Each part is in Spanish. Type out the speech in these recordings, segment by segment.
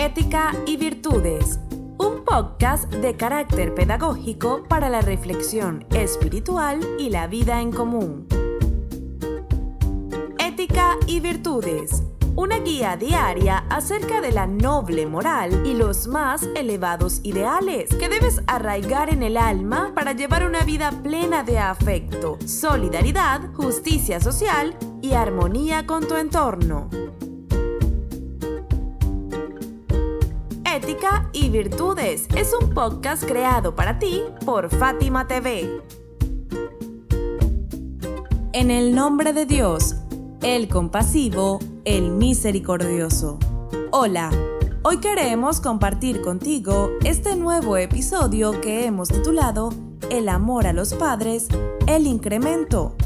Ética y Virtudes, un podcast de carácter pedagógico para la reflexión espiritual y la vida en común. Ética y Virtudes, una guía diaria acerca de la noble moral y los más elevados ideales que debes arraigar en el alma para llevar una vida plena de afecto, solidaridad, justicia social y armonía con tu entorno. Y Virtudes es un podcast creado para ti por Fátima TV. En el nombre de Dios, el compasivo, el misericordioso. Hola, hoy queremos compartir contigo este nuevo episodio que hemos titulado El amor a los padres, el incremento.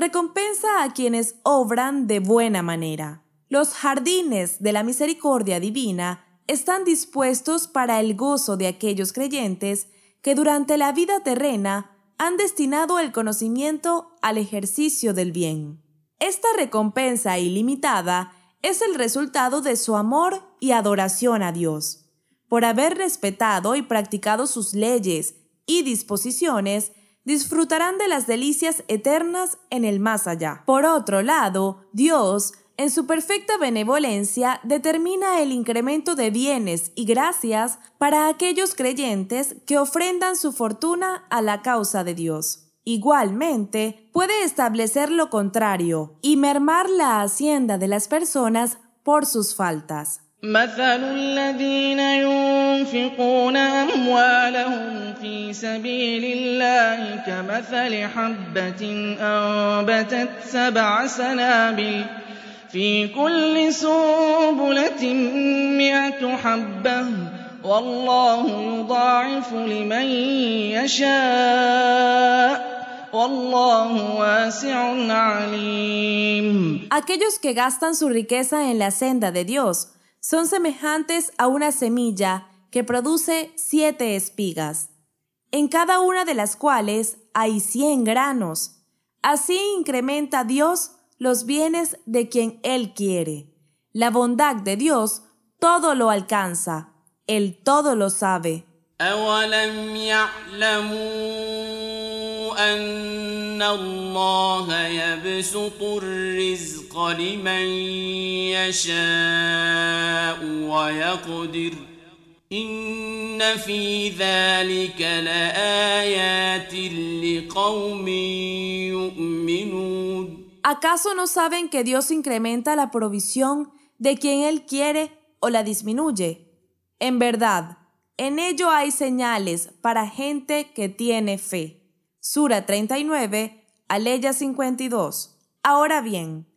Recompensa a quienes obran de buena manera. Los jardines de la misericordia divina están dispuestos para el gozo de aquellos creyentes que durante la vida terrena han destinado el conocimiento al ejercicio del bien. Esta recompensa ilimitada es el resultado de su amor y adoración a Dios. Por haber respetado y practicado sus leyes y disposiciones, disfrutarán de las delicias eternas en el más allá. Por otro lado, Dios, en su perfecta benevolencia, determina el incremento de bienes y gracias para aquellos creyentes que ofrendan su fortuna a la causa de Dios. Igualmente, puede establecer lo contrario y mermar la hacienda de las personas por sus faltas. ينفقون أموالهم في سبيل الله كمثل حبة أنبتت سبع سنابل في كل سنبلة مئة حبة والله يضاعف لمن يشاء Aquellos que gastan su riqueza en la senda de Dios son semejantes a una semilla que produce siete espigas, en cada una de las cuales hay cien granos. Así incrementa Dios los bienes de quien Él quiere. La bondad de Dios todo lo alcanza, Él todo lo sabe. أن الله يبسط الرزق لمن يشاء ويقدر إن في ذلك لآيات لقوم يؤمنون ¿Acaso no saben que Dios incrementa la provisión de quien Él quiere o la disminuye? En verdad, en ello hay señales para gente que tiene fe. Sura 39, Aleya 52. Ahora bien,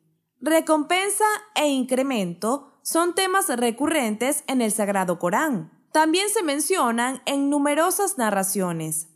recompensa e incremento son temas recurrentes en el Sagrado Corán. También se mencionan en numerosas narraciones.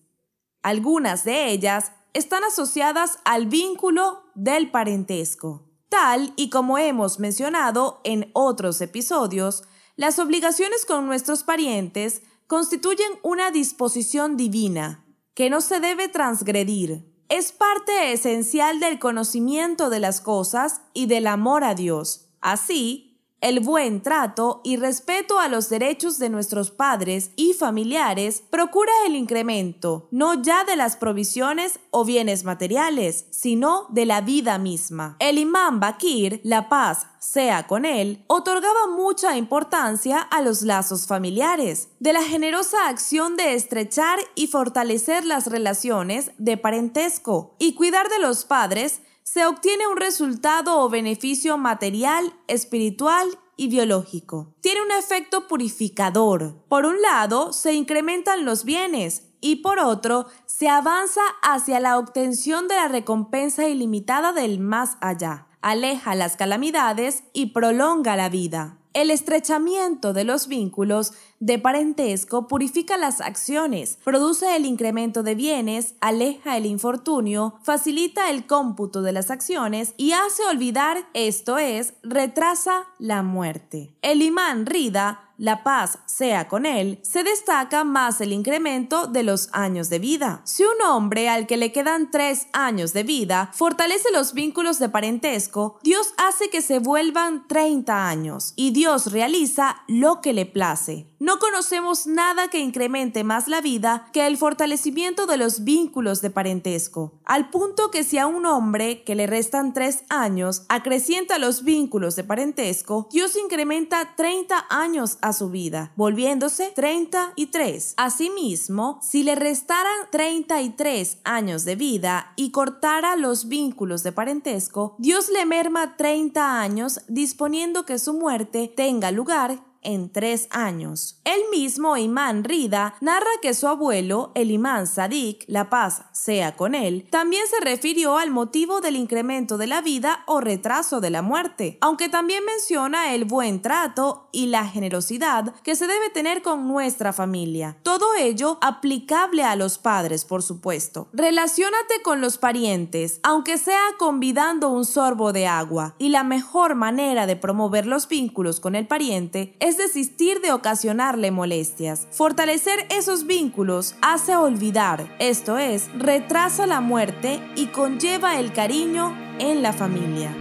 Algunas de ellas están asociadas al vínculo del parentesco. Tal y como hemos mencionado en otros episodios, las obligaciones con nuestros parientes constituyen una disposición divina que no se debe transgredir. Es parte esencial del conocimiento de las cosas y del amor a Dios. Así, el buen trato y respeto a los derechos de nuestros padres y familiares procura el incremento, no ya de las provisiones o bienes materiales, sino de la vida misma. El imán Bakir, la paz sea con él, otorgaba mucha importancia a los lazos familiares, de la generosa acción de estrechar y fortalecer las relaciones de parentesco y cuidar de los padres se obtiene un resultado o beneficio material, espiritual y biológico. Tiene un efecto purificador. Por un lado, se incrementan los bienes y por otro, se avanza hacia la obtención de la recompensa ilimitada del más allá. Aleja las calamidades y prolonga la vida. El estrechamiento de los vínculos de parentesco purifica las acciones, produce el incremento de bienes, aleja el infortunio, facilita el cómputo de las acciones y hace olvidar, esto es, retrasa la muerte. El imán Rida la paz sea con él, se destaca más el incremento de los años de vida. Si un hombre al que le quedan tres años de vida fortalece los vínculos de parentesco, Dios hace que se vuelvan 30 años y Dios realiza lo que le place. No conocemos nada que incremente más la vida que el fortalecimiento de los vínculos de parentesco, al punto que si a un hombre que le restan tres años acrecienta los vínculos de parentesco, Dios incrementa 30 años su vida, volviéndose 33. Asimismo, si le restaran 33 años de vida y cortara los vínculos de parentesco, Dios le merma 30 años disponiendo que su muerte tenga lugar en tres años. El mismo Imán Rida narra que su abuelo, el imán Sadik, la paz sea con él, también se refirió al motivo del incremento de la vida o retraso de la muerte, aunque también menciona el buen trato y la generosidad que se debe tener con nuestra familia. Todo ello aplicable a los padres, por supuesto. Relaciónate con los parientes, aunque sea convidando un sorbo de agua, y la mejor manera de promover los vínculos con el pariente es desistir de ocasionarle molestias. Fortalecer esos vínculos hace olvidar, esto es, retrasa la muerte y conlleva el cariño en la familia.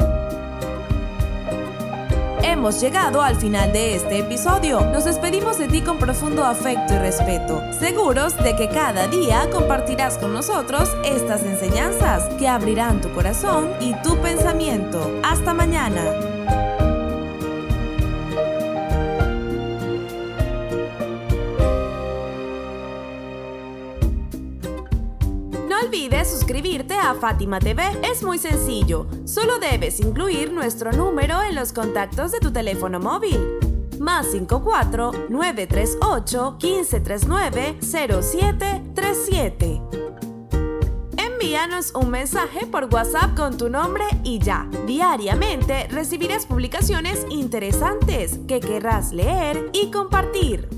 Hemos llegado al final de este episodio. Nos despedimos de ti con profundo afecto y respeto, seguros de que cada día compartirás con nosotros estas enseñanzas que abrirán tu corazón y tu pensamiento. Hasta mañana. A Fátima TV. Es muy sencillo. Solo debes incluir nuestro número en los contactos de tu teléfono móvil. Más 54 938 1539 0737. Envíanos un mensaje por WhatsApp con tu nombre y ya. Diariamente recibirás publicaciones interesantes que querrás leer y compartir.